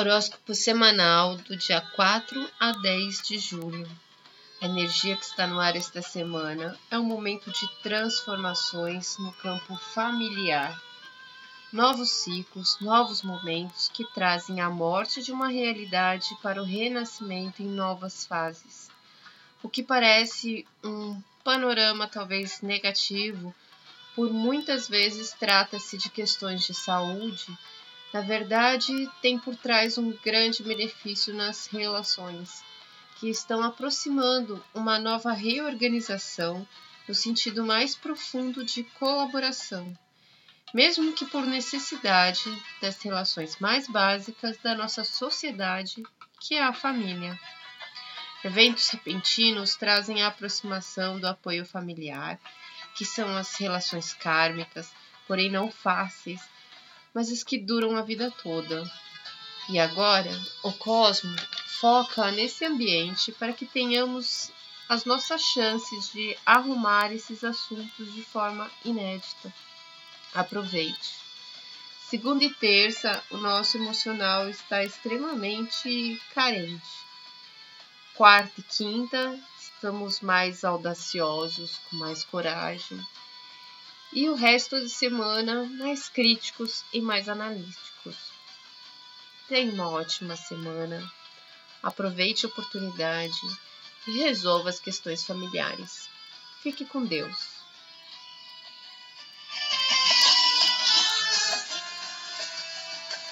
Horóscopo semanal do dia 4 a 10 de julho. A energia que está no ar esta semana é um momento de transformações no campo familiar. Novos ciclos, novos momentos que trazem a morte de uma realidade para o renascimento em novas fases. O que parece um panorama talvez negativo, por muitas vezes trata-se de questões de saúde na verdade, tem por trás um grande benefício nas relações, que estão aproximando uma nova reorganização no sentido mais profundo de colaboração, mesmo que por necessidade das relações mais básicas da nossa sociedade, que é a família. Eventos repentinos trazem a aproximação do apoio familiar, que são as relações kármicas, porém não fáceis mas as que duram a vida toda. E agora, o Cosmo foca nesse ambiente para que tenhamos as nossas chances de arrumar esses assuntos de forma inédita. Aproveite. Segunda e terça, o nosso emocional está extremamente carente. Quarta e quinta, estamos mais audaciosos, com mais coragem e o resto de semana mais críticos e mais analíticos. Tenha uma ótima semana, aproveite a oportunidade e resolva as questões familiares. Fique com Deus.